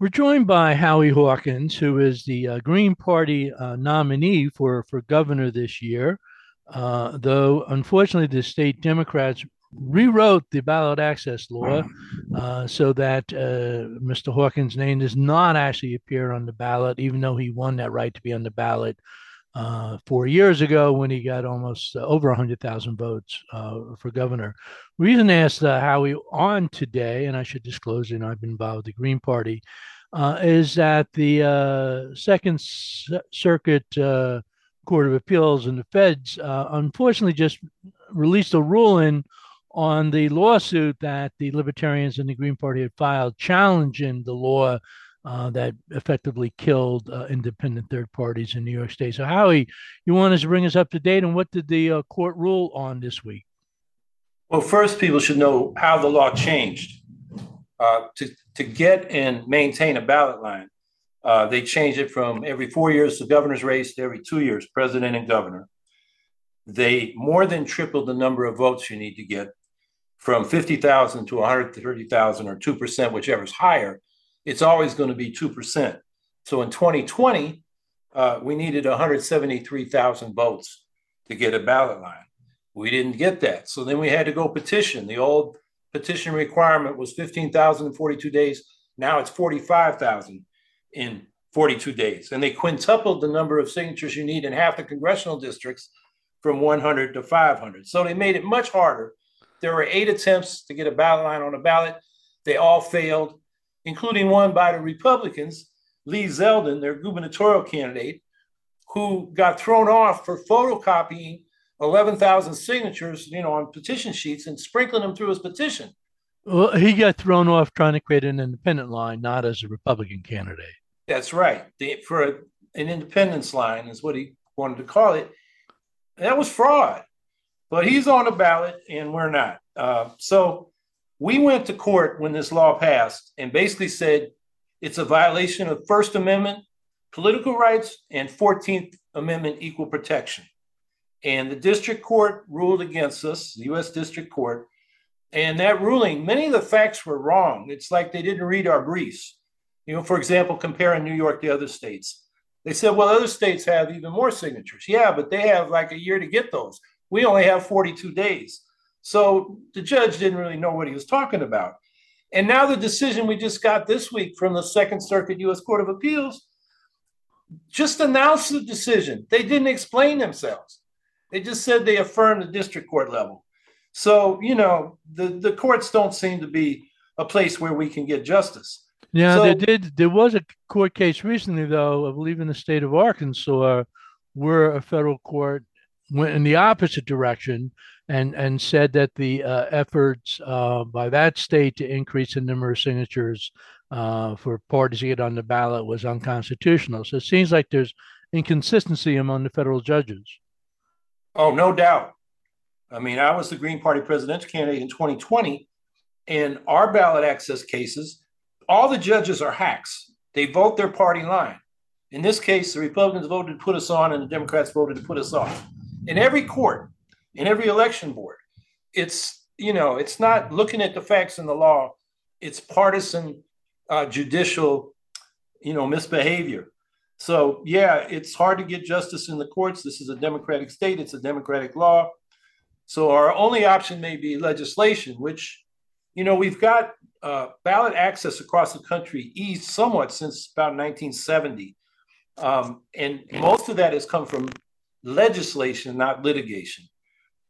We're joined by Howie Hawkins, who is the uh, Green Party uh, nominee for, for governor this year. Uh, though, unfortunately, the state Democrats rewrote the ballot access law uh, so that uh, Mr. Hawkins' name does not actually appear on the ballot, even though he won that right to be on the ballot uh, four years ago when he got almost uh, over 100,000 votes uh, for governor. Reason I asked uh, Howie on today, and I should disclose, you know, I've been involved with the Green Party, uh, is that the uh, Second S- Circuit Court of Appeals and the feds unfortunately just released a ruling on the lawsuit that the Libertarians and the Green Party had filed challenging the law uh, that effectively killed uh, independent third parties in New York State. So, Howie, you want us to bring us up to date on what did the uh, court rule on this week? Well, first, people should know how the law changed. Uh, to, to get and maintain a ballot line, uh, they changed it from every four years, the governor's race, to every two years, president and governor. They more than tripled the number of votes you need to get from 50,000 to 130,000 or 2%, whichever is higher it's always going to be 2%. So in 2020, uh, we needed 173,000 votes to get a ballot line. We didn't get that. So then we had to go petition. The old petition requirement was 15,000 in 42 days. Now it's 45,000 in 42 days. And they quintupled the number of signatures you need in half the congressional districts from 100 to 500. So they made it much harder. There were eight attempts to get a ballot line on a ballot. They all failed including one by the Republicans, Lee Zeldin, their gubernatorial candidate, who got thrown off for photocopying 11,000 signatures, you know, on petition sheets and sprinkling them through his petition. Well, he got thrown off trying to create an independent line, not as a Republican candidate. That's right. The, for a, an independence line is what he wanted to call it. That was fraud. But he's on the ballot and we're not. Uh, so we went to court when this law passed and basically said it's a violation of First Amendment political rights and 14th Amendment equal protection. And the district court ruled against us, the US District Court. And that ruling, many of the facts were wrong. It's like they didn't read our briefs. You know, for example, comparing New York to other states. They said, well, other states have even more signatures. Yeah, but they have like a year to get those. We only have 42 days. So the judge didn't really know what he was talking about. And now the decision we just got this week from the Second Circuit U.S. Court of Appeals just announced the decision. They didn't explain themselves. They just said they affirmed the district court level. So, you know, the, the courts don't seem to be a place where we can get justice. Yeah, so, there did. There was a court case recently, though, I believe in the state of Arkansas, where a federal court went in the opposite direction and and said that the uh, efforts uh, by that state to increase the number of signatures uh, for parties to get on the ballot was unconstitutional. So it seems like there's inconsistency among the federal judges. Oh, no doubt. I mean, I was the Green Party presidential candidate in 2020, and our ballot access cases, all the judges are hacks. They vote their party line. In this case, the Republicans voted to put us on, and the Democrats voted to put us off. In every court, in every election board. It's you know it's not looking at the facts and the law. It's partisan uh, judicial you know misbehavior. So yeah, it's hard to get justice in the courts. This is a democratic state. It's a democratic law. So our only option may be legislation, which you know we've got uh, ballot access across the country eased somewhat since about 1970. Um, and most of that has come from legislation, not litigation.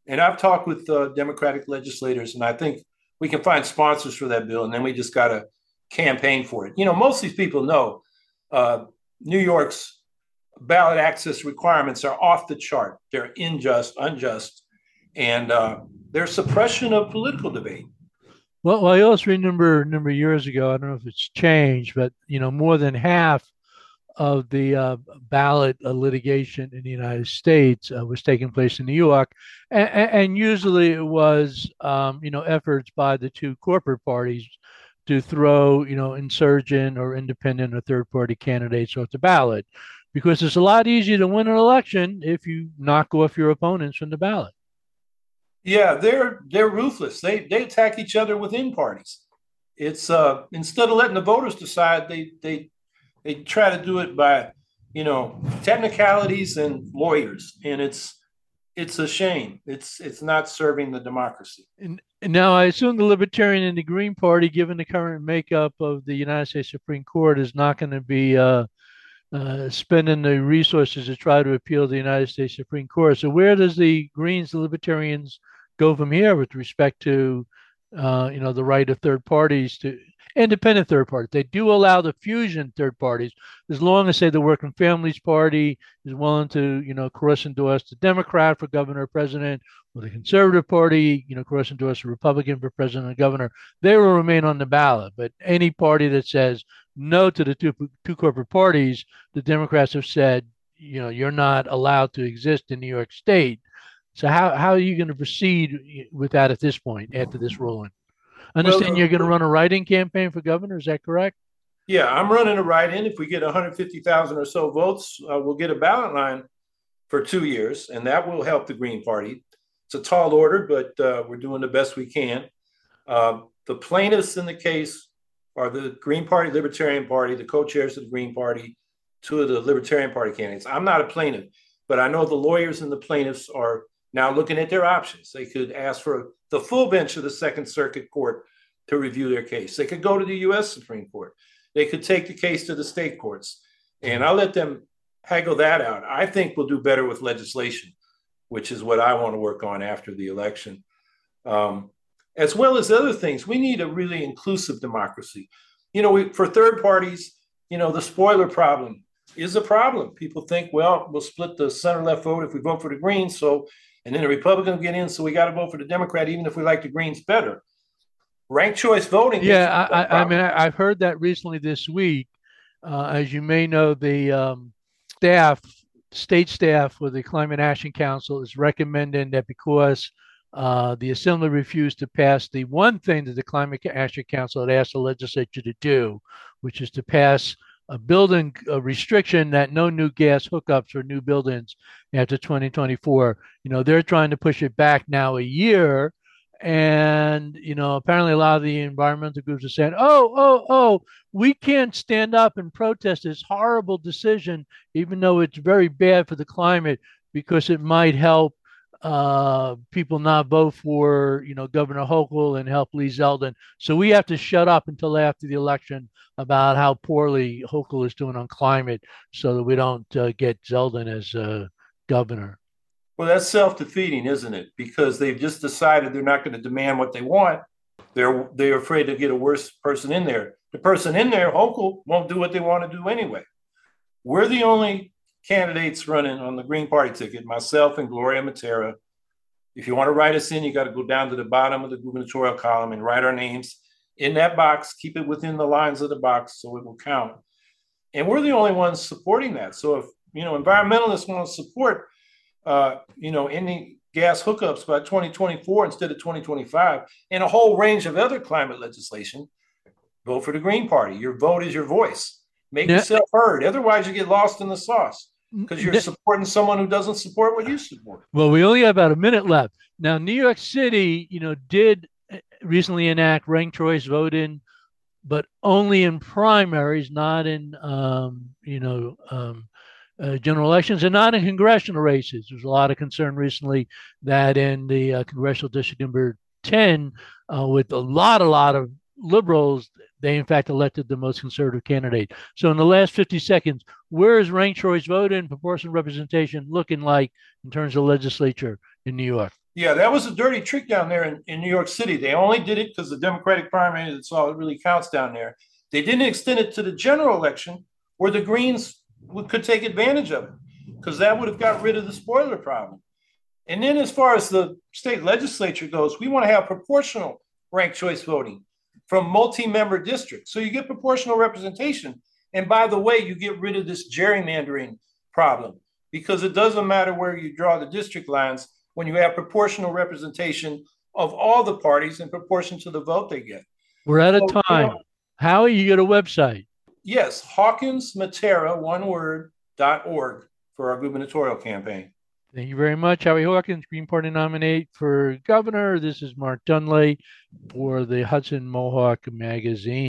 And I've talked with uh, Democratic legislators, and I think we can find sponsors for that bill, and then we just got to campaign for it. You know, most of these people know uh, New York's ballot access requirements are off the chart. They're unjust, unjust, and uh, they're suppression of political debate. Well, I also remember a number of years ago. I don't know if it's changed, but you know, more than half of the uh, ballot uh, litigation in the United States uh, was taking place in New York, and, and usually it was, um, you know, efforts by the two corporate parties to throw, you know, insurgent or independent or third-party candidates off the ballot, because it's a lot easier to win an election if you knock off your opponents from the ballot. Yeah, they're they're ruthless. They they attack each other within parties. it's uh, instead of letting the voters decide, they they they try to do it by you know technicalities and lawyers, and it's it's a shame. It's it's not serving the democracy. And, now I assume the Libertarian and the Green Party, given the current makeup of the United States Supreme Court, is not going to be uh, uh, spending the resources to try to appeal to the United States Supreme Court. So where does the Greens, the Libertarians, go from here with respect to uh, you know the right of third parties to independent third parties. They do allow the fusion third parties as long as, say, the Working Families Party is willing to, you know, cross endorse the Democrat for governor or president, or the Conservative Party, you know, cross endorse a Republican for president and governor. They will remain on the ballot. But any party that says no to the two two corporate parties, the Democrats have said, you know, you're not allowed to exist in New York State. So how how are you going to proceed with that at this point after this ruling? I understand well, you're going to run a write-in campaign for governor. Is that correct? Yeah, I'm running a write-in. If we get 150,000 or so votes, uh, we'll get a ballot line for two years, and that will help the Green Party. It's a tall order, but uh, we're doing the best we can. Uh, the plaintiffs in the case are the Green Party, Libertarian Party, the co-chairs of the Green Party, two of the Libertarian Party candidates. I'm not a plaintiff, but I know the lawyers and the plaintiffs are now looking at their options. They could ask for the full bench of the Second Circuit Court to review their case. They could go to the US Supreme Court. They could take the case to the state courts. And I'll let them haggle that out. I think we'll do better with legislation, which is what I want to work on after the election. Um, as well as other things, we need a really inclusive democracy. You know, we, for third parties, you know, the spoiler problem is a problem. People think, well, we'll split the center left vote if we vote for the Greens. So and then the Republicans get in, so we got to vote for the Democrat, even if we like the Greens better. Ranked choice voting. Yeah, I, I, mean, I've heard that recently this week. Uh, as you may know, the um, staff, state staff for the Climate Action Council is recommending that because uh, the Assembly refused to pass the one thing that the Climate Action Council had asked the legislature to do, which is to pass a building a restriction that no new gas hookups or new buildings after 2024. You know, they're trying to push it back now a year. And, you know, apparently a lot of the environmental groups are saying, oh, oh, oh, we can't stand up and protest this horrible decision, even though it's very bad for the climate, because it might help uh, people not vote for, you know, Governor Hochul and help Lee Zeldin. So we have to shut up until after the election about how poorly Hochul is doing on climate so that we don't uh, get Zeldin as uh, governor. Well, that's self defeating, isn't it? Because they've just decided they're not going to demand what they want. They're, they're afraid to get a worse person in there. The person in there, Hochul, won't do what they want to do anyway. We're the only candidates running on the Green Party ticket, myself and Gloria Mattera. If you want to write us in, you got to go down to the bottom of the gubernatorial column and write our names in that box, keep it within the lines of the box so it will count. And we're the only ones supporting that. So if you know environmentalists want to support uh, you know ending gas hookups by 2024 instead of 2025, and a whole range of other climate legislation, vote for the Green Party. Your vote is your voice. Make yourself heard. Otherwise, you get lost in the sauce because you're supporting someone who doesn't support what you support. Well, we only have about a minute left. Now, New York City, you know, did recently enact ranked choice voting, but only in primaries, not in um, you know um, uh, general elections, and not in congressional races. There's a lot of concern recently that in the uh, congressional district number ten, uh, with a lot, a lot of liberals, they in fact elected the most conservative candidate. So in the last 50 seconds, where is ranked choice voting, proportional representation looking like in terms of legislature in New York? Yeah, that was a dirty trick down there in, in New York City. They only did it because the Democratic primary, that's all it really counts down there. They didn't extend it to the general election where the Greens would, could take advantage of it because that would have got rid of the spoiler problem. And then, as far as the state legislature goes, we want to have proportional ranked choice voting from multi member districts. So you get proportional representation. And by the way, you get rid of this gerrymandering problem because it doesn't matter where you draw the district lines when you have proportional representation of all the parties in proportion to the vote they get. We're out of so, time. You know, How you get a website? Yes, Hawkins Mattera, one word, dot org for our gubernatorial campaign. Thank you very much, Howie Hawkins, Green Party nominate for governor. This is Mark Dunlea for the Hudson Mohawk Magazine.